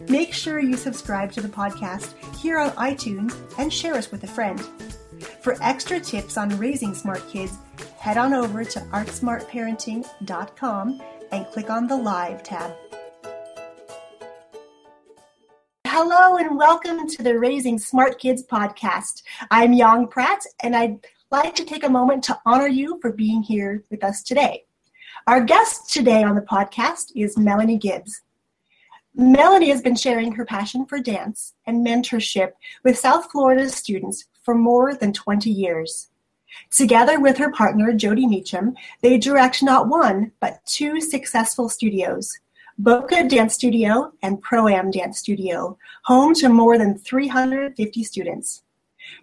Make sure you subscribe to the podcast here on iTunes and share us with a friend. For extra tips on raising smart kids, head on over to artsmartparenting.com and click on the Live tab. Hello and welcome to the Raising Smart Kids podcast. I'm Yang Pratt and I'd like to take a moment to honor you for being here with us today. Our guest today on the podcast is Melanie Gibbs. Melanie has been sharing her passion for dance and mentorship with South Florida students for more than 20 years. Together with her partner, Jody Meacham, they direct not one, but two successful studios Boca Dance Studio and Pro Am Dance Studio, home to more than 350 students.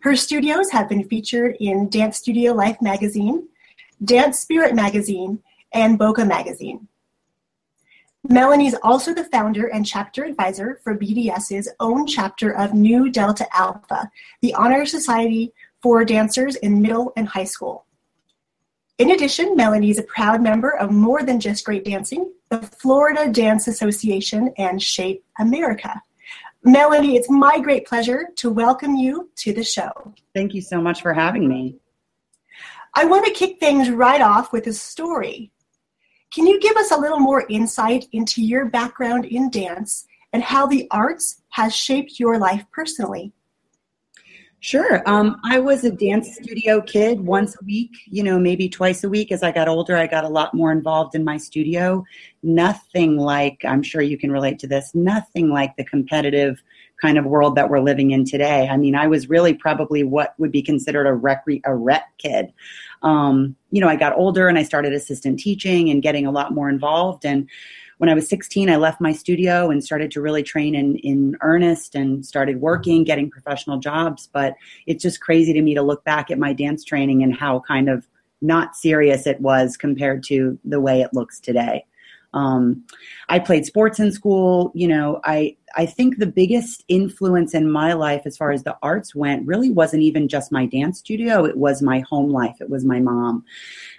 Her studios have been featured in Dance Studio Life magazine, Dance Spirit magazine, and Boca magazine. Melanie is also the founder and chapter advisor for BDS's own chapter of Nu Delta Alpha, the honor society for dancers in middle and high school. In addition, Melanie is a proud member of More Than Just Great Dancing, the Florida Dance Association, and Shape America. Melanie, it's my great pleasure to welcome you to the show. Thank you so much for having me. I want to kick things right off with a story. Can you give us a little more insight into your background in dance and how the arts has shaped your life personally? Sure. Um, I was a dance studio kid once a week, you know, maybe twice a week. As I got older, I got a lot more involved in my studio. Nothing like, I'm sure you can relate to this, nothing like the competitive kind of world that we're living in today. I mean, I was really probably what would be considered a rec, a rec kid. Um, you know, I got older and I started assistant teaching and getting a lot more involved. And when I was 16, I left my studio and started to really train in, in earnest and started working, getting professional jobs. But it's just crazy to me to look back at my dance training and how kind of not serious it was compared to the way it looks today. Um, I played sports in school. You know, I I think the biggest influence in my life as far as the arts went really wasn't even just my dance studio. It was my home life. It was my mom.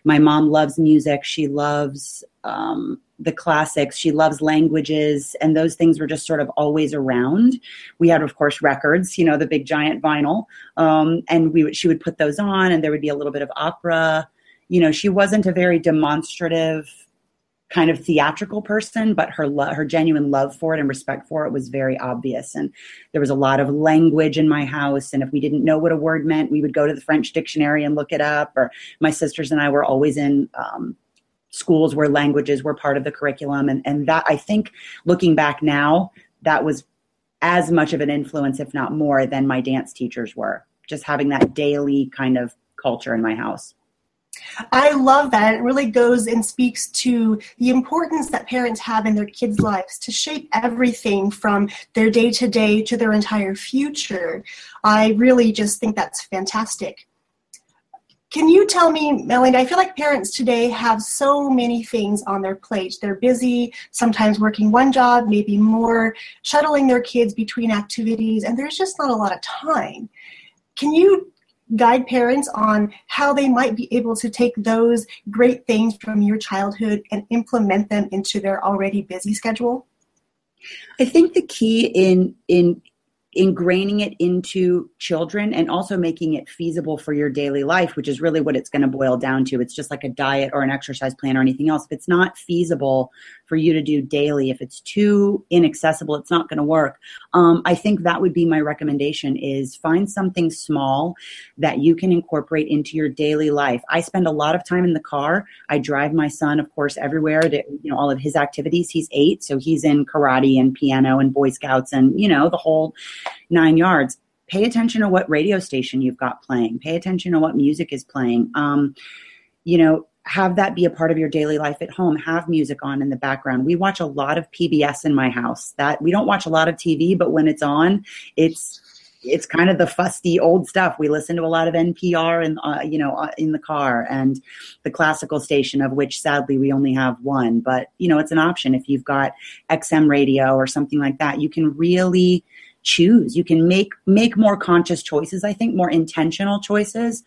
My mom loves music. She loves um, the classics. She loves languages, and those things were just sort of always around. We had, of course, records. You know, the big giant vinyl, um, and we she would put those on, and there would be a little bit of opera. You know, she wasn't a very demonstrative kind of theatrical person, but her lo- her genuine love for it and respect for it was very obvious. And there was a lot of language in my house, and if we didn't know what a word meant, we would go to the French dictionary and look it up. Or my sisters and I were always in um, schools where languages were part of the curriculum, and and that I think looking back now, that was as much of an influence, if not more, than my dance teachers were. Just having that daily kind of culture in my house. I love that. It really goes and speaks to the importance that parents have in their kids' lives to shape everything from their day to day to their entire future. I really just think that's fantastic. Can you tell me, Melanie? I feel like parents today have so many things on their plate. They're busy, sometimes working one job, maybe more, shuttling their kids between activities, and there's just not a lot of time. Can you guide parents on how they might be able to take those great things from your childhood and implement them into their already busy schedule? I think the key in in ingraining it into children and also making it feasible for your daily life, which is really what it's going to boil down to. It's just like a diet or an exercise plan or anything else. If it's not feasible for you to do daily, if it's too inaccessible, it's not going to work. Um, I think that would be my recommendation is find something small that you can incorporate into your daily life. I spend a lot of time in the car. I drive my son, of course, everywhere to, you know, all of his activities. He's eight, so he's in karate and piano and Boy Scouts and, you know, the whole nine yards. Pay attention to what radio station you've got playing. Pay attention to what music is playing. Um, you know have that be a part of your daily life at home. Have music on in the background. We watch a lot of pbs in my house. That we don't watch a lot of tv but when it's on it's it's kind of the fusty old stuff. We listen to a lot of NPR and uh, you know uh, in the car and the classical station of which sadly we only have one, but you know it's an option. If you've got XM radio or something like that. You can really choose. You can make make more conscious choices, I think more intentional choices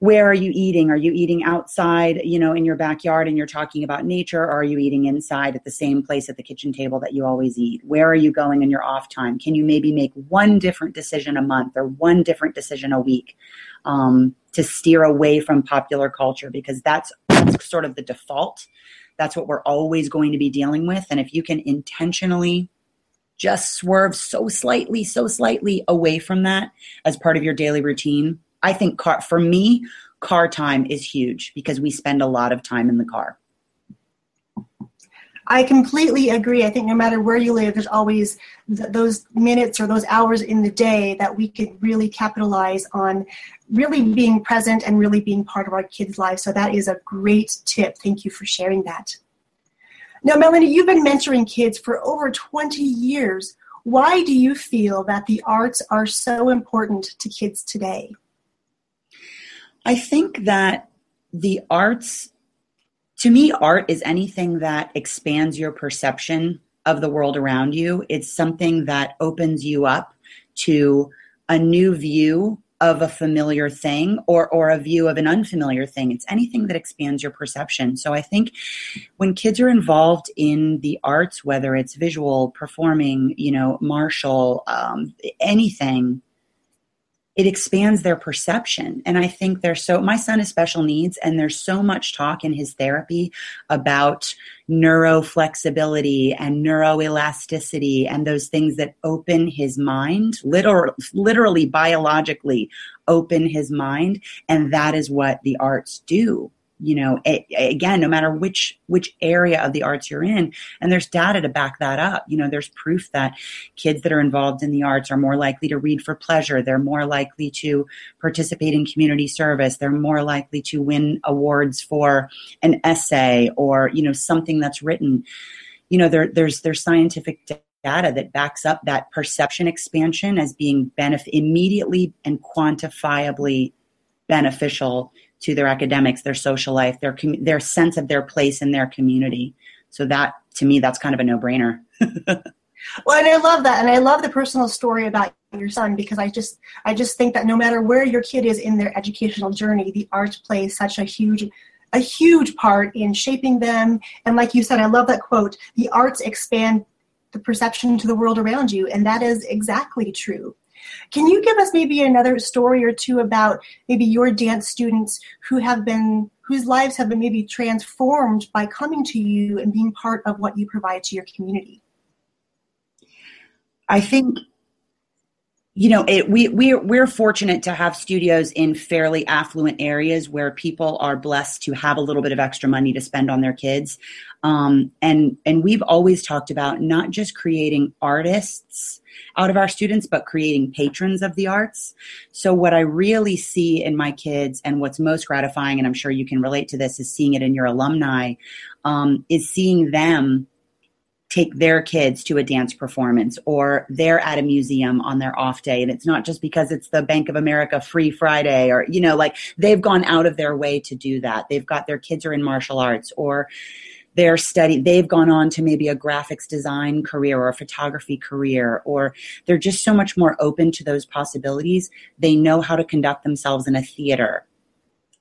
where are you eating? Are you eating outside, you know, in your backyard and you're talking about nature? Or are you eating inside at the same place at the kitchen table that you always eat? Where are you going in your off time? Can you maybe make one different decision a month or one different decision a week um, to steer away from popular culture? Because that's, that's sort of the default. That's what we're always going to be dealing with. And if you can intentionally just swerve so slightly, so slightly away from that as part of your daily routine, I think car for me, car time is huge because we spend a lot of time in the car. I completely agree. I think no matter where you live, there's always th- those minutes or those hours in the day that we could really capitalize on really being present and really being part of our kids' lives. So that is a great tip. Thank you for sharing that. Now, Melanie, you've been mentoring kids for over 20 years. Why do you feel that the arts are so important to kids today? I think that the arts, to me, art is anything that expands your perception of the world around you. It's something that opens you up to a new view of a familiar thing or or a view of an unfamiliar thing. It's anything that expands your perception. So i think when kids are involved in the arts whether it's visual performing you know martial um, anything it expands their perception. And I think there's so, my son has special needs, and there's so much talk in his therapy about neuroflexibility and neuroelasticity and those things that open his mind, literally, literally biologically open his mind. And that is what the arts do you know a, again no matter which which area of the arts you're in and there's data to back that up. You know there's proof that kids that are involved in the arts are more likely to read for pleasure. They're more likely to participate in community service. They're more likely to win awards for an essay or you know something that's written. You know there, there's there's scientific data that backs up that perception expansion as being benef- immediately and quantifiably beneficial to their academics, their social life, their their sense of their place in their community. So that to me, that's kind of a no brainer. well, and I love that, and I love the personal story about your son because I just I just think that no matter where your kid is in their educational journey, the arts plays such a huge a huge part in shaping them. And like you said, I love that quote: "The arts expand the perception to the world around you," and that is exactly true. Can you give us maybe another story or two about maybe your dance students who have been whose lives have been maybe transformed by coming to you and being part of what you provide to your community? I think you know it, we we're, we're fortunate to have studios in fairly affluent areas where people are blessed to have a little bit of extra money to spend on their kids um, and and we've always talked about not just creating artists out of our students, but creating patrons of the arts. So what I really see in my kids and what's most gratifying, and I'm sure you can relate to this, is seeing it in your alumni, um, is seeing them take their kids to a dance performance or they're at a museum on their off day. And it's not just because it's the bank of america free friday or you know like they've gone out of their way to do that. They've got their kids are in martial arts or they're study they've gone on to maybe a graphics design career or a photography career or they're just so much more open to those possibilities. They know how to conduct themselves in a theater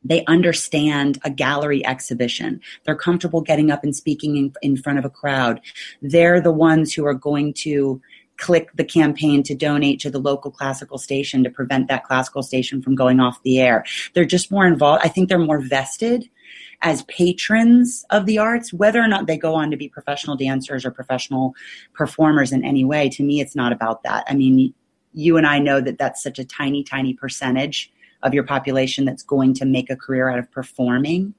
they understand a gallery exhibition. They're comfortable getting up and speaking in, in front of a crowd. They're the ones who are going to click the campaign to donate to the local classical station to prevent that classical station from going off the air. They're just more involved. I think they're more vested as patrons of the arts, whether or not they go on to be professional dancers or professional performers in any way. To me, it's not about that. I mean, you and I know that that's such a tiny, tiny percentage of your population that's going to make a career out of performing.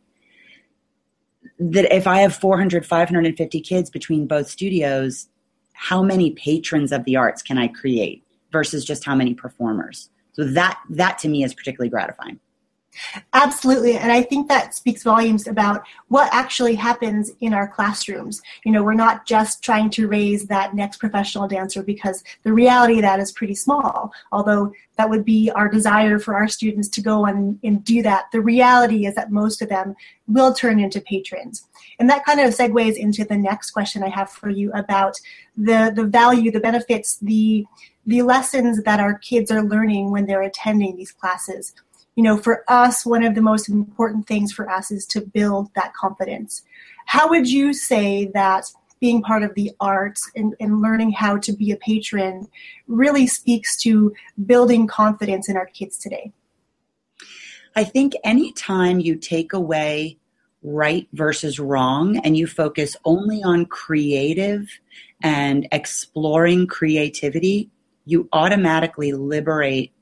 That if I have 400, 550 kids between both studios, how many patrons of the arts can I create versus just how many performers? So that that to me is particularly gratifying. Absolutely. And I think that speaks volumes about what actually happens in our classrooms. You know, we're not just trying to raise that next professional dancer because the reality of that is pretty small. Although that would be our desire for our students to go on and do that. The reality is that most of them will turn into patrons. And that kind of segues into the next question I have for you about the, the value, the benefits, the the lessons that our kids are learning when they're attending these classes you know, for us, one of the most important things for us is to build that confidence. How would you say that being part of the arts and, and learning how to be a patron really speaks to building confidence in our kids today? I think anytime you take away right versus wrong and you focus only on creative and exploring creativity, you automatically liberate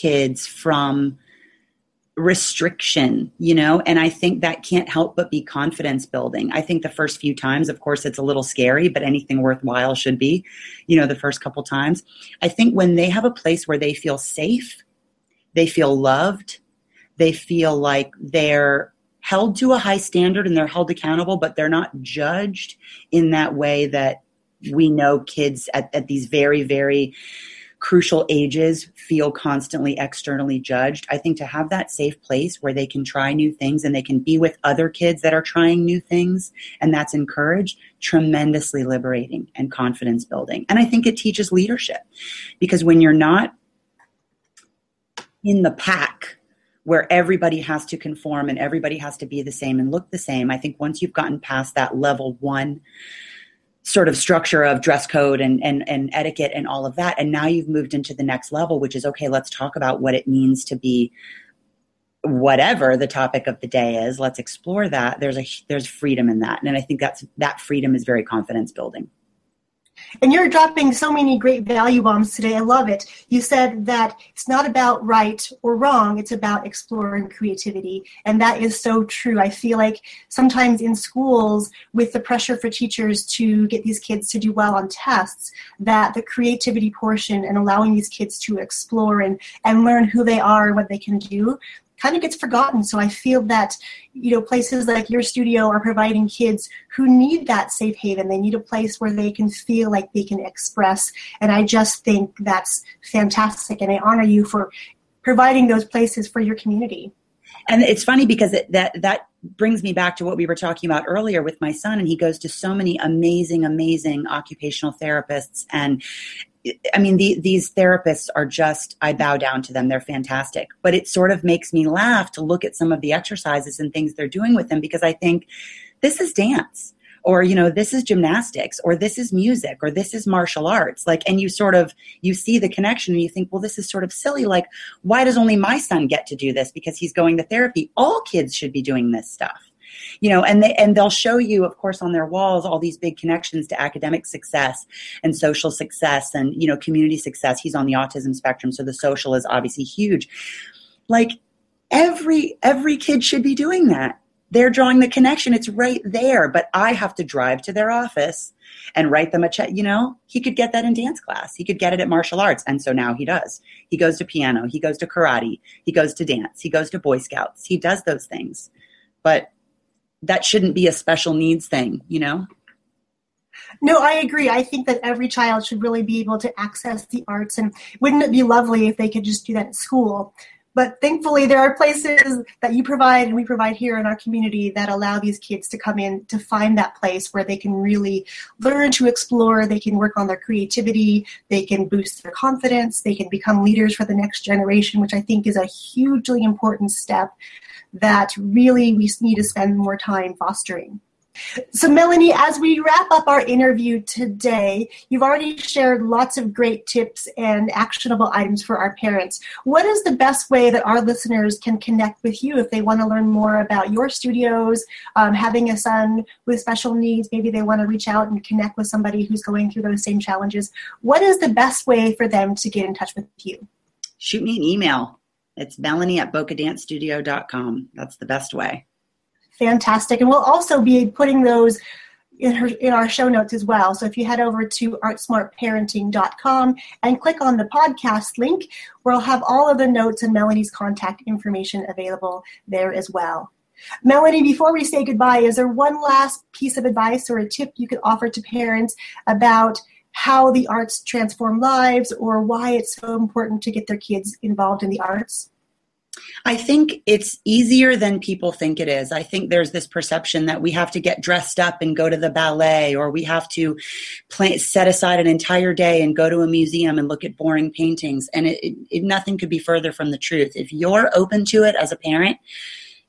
kids from restriction, you know, and I think that can't help but be confidence building. I think the first few times, of course, it's a little scary, but anything worthwhile should be, you know, the first couple times. I think when they have a place where they feel safe, they feel loved, they feel like they're held to a high standard and they're held accountable, but they're not judged in that way that we know kids at, at these very, very crucial ages feel constantly externally judged. I think to have that safe place where they can try new things and they can be with other kids that are trying new things and that's encouraged, tremendously liberating and confidence building. And I think it teaches leadership because when you're not in the pack, where everybody has to conform and everybody has to be the same and look the same. I think once you've gotten past that level one sort of structure of dress code and, and, and etiquette and all of that. And now you've moved into the next level, which is okay, let's talk about what it means to be whatever the topic of the day is. Let's explore that. There's a there's freedom in that. And I think that's that freedom is very confidence building. And you're dropping so many great value bombs today. I love it. You said that it's not about right or wrong, it's about exploring creativity. And that is so true. I feel like sometimes in schools, with the pressure for teachers to get these kids to do well on tests, that the creativity portion and allowing these kids to explore and, and learn who they are and what they can do kind of gets forgotten. So I feel that you know places like your studio are providing kids who need that safe haven. They need a place where they can feel like they can express, and I just think that's fantastic. And I honor you for providing those places for your community. And it's funny because it, that that brings me back to what we were talking about earlier with my son, and he goes to so many amazing, amazing occupational therapists and I mean, the, these therapists are just, I bow down to them. They're fantastic. But it sort of makes me laugh to look at some of the exercises and things they're doing with them because I think this is dance or you know this is gymnastics or this is music or this is martial arts like and you sort of you see the connection and you think well this is sort of silly like why does only my son get to do this because he's going to therapy all kids should be doing this stuff you know and they and they'll show you of course on their walls all these big connections to academic success and social success and you know community success. He's on the autism spectrum so the social is obviously huge. Like every every kid should be doing that. They're drawing the connection. It's right there but i have to drive to their office and write them a check. You know he could get that in dance class. He could get it at martial arts and so now he does. He goes to piano. He goes to karate. He goes to dance. He goes to boy scouts. He does those things. But that shouldn't be a special needs thing, you know? No, I agree. I think that every child should really be able to access the arts, and wouldn't it be lovely if they could just do that at school? But thankfully, there are places that you provide and we provide here in our community that allow these kids to come in to find that place where they can really learn to explore, they can work on their creativity, they can boost their confidence, they can become leaders for the next generation, which I think is a hugely important step that really we need to spend more time fostering. So, Melanie, as we wrap up our interview today, you've already shared lots of great tips and actionable items for our parents. What is the best way that our listeners can connect with you if they want to learn more about your studios, um, having a son with special needs? Maybe they want to reach out and connect with somebody who's going through those same challenges. What is the best way for them to get in touch with you? Shoot me an email it's Melanie at bocadancestudio.com. That's the best way. Fantastic. And we'll also be putting those in, her, in our show notes as well. So if you head over to artsmartparenting.com and click on the podcast link, we'll have all of the notes and Melanie's contact information available there as well. Melanie, before we say goodbye, is there one last piece of advice or a tip you could offer to parents about how the arts transform lives or why it's so important to get their kids involved in the arts? I think it's easier than people think it is. I think there's this perception that we have to get dressed up and go to the ballet, or we have to play, set aside an entire day and go to a museum and look at boring paintings. And it, it, it, nothing could be further from the truth. If you're open to it as a parent,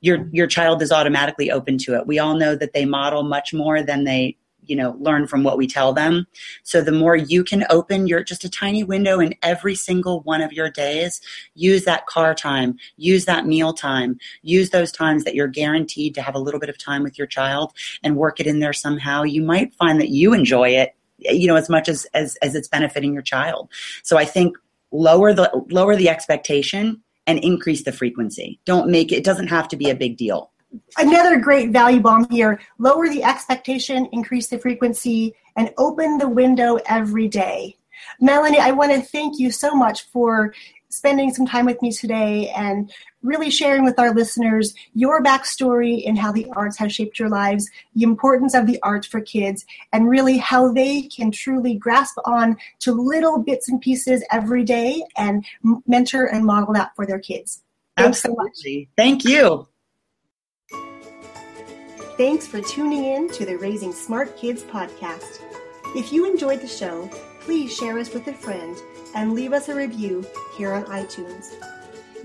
your your child is automatically open to it. We all know that they model much more than they you know learn from what we tell them. So the more you can open your just a tiny window in every single one of your days use that car time use that meal time use those times that you're guaranteed to have a little bit of time with your child and work it in there somehow. You might find that you enjoy it you know as much as as, as it's benefiting your child. So i think lower the lower the expectation and increase the frequency. Don't make it, it doesn't have to be a big deal another great value bomb here lower the expectation, increase the frequency, and open the window every day. Melanie, I want to thank you so much for spending some time with me today and really sharing with our listeners your backstory and how the arts has shaped your lives, the importance of the arts for kids, and really how they can truly grasp on to little bits and pieces every day and mentor and model that for their kids. Thanks Absolutely. So Thank you. Thanks for tuning in to the Raising Smart Kids podcast. If you enjoyed the show, please share us with a friend and leave us a review here on iTunes.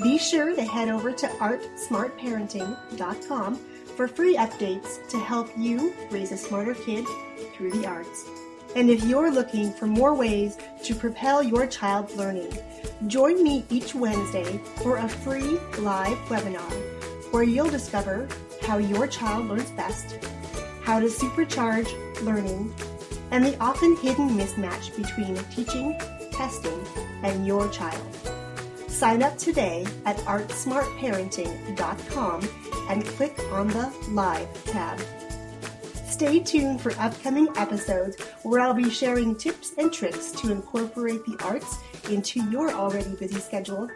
Be sure to head over to artsmartparenting.com for free updates to help you raise a smarter kid through the arts. And if you're looking for more ways to propel your child's learning, join me each Wednesday for a free live webinar where you'll discover how your child learns best, how to supercharge learning, and the often hidden mismatch between teaching, testing, and your child. Sign up today at artsmartparenting.com and click on the Live tab. Stay tuned for upcoming episodes where I'll be sharing tips and tricks to incorporate the arts into your already busy schedule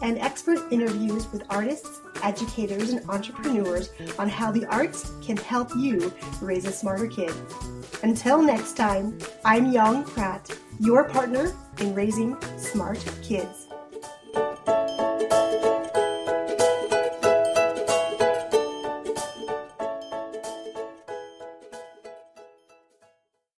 and expert interviews with artists, educators, and entrepreneurs on how the arts can help you raise a smarter kid. Until next time, I'm Yang Pratt, your partner in raising smart kids.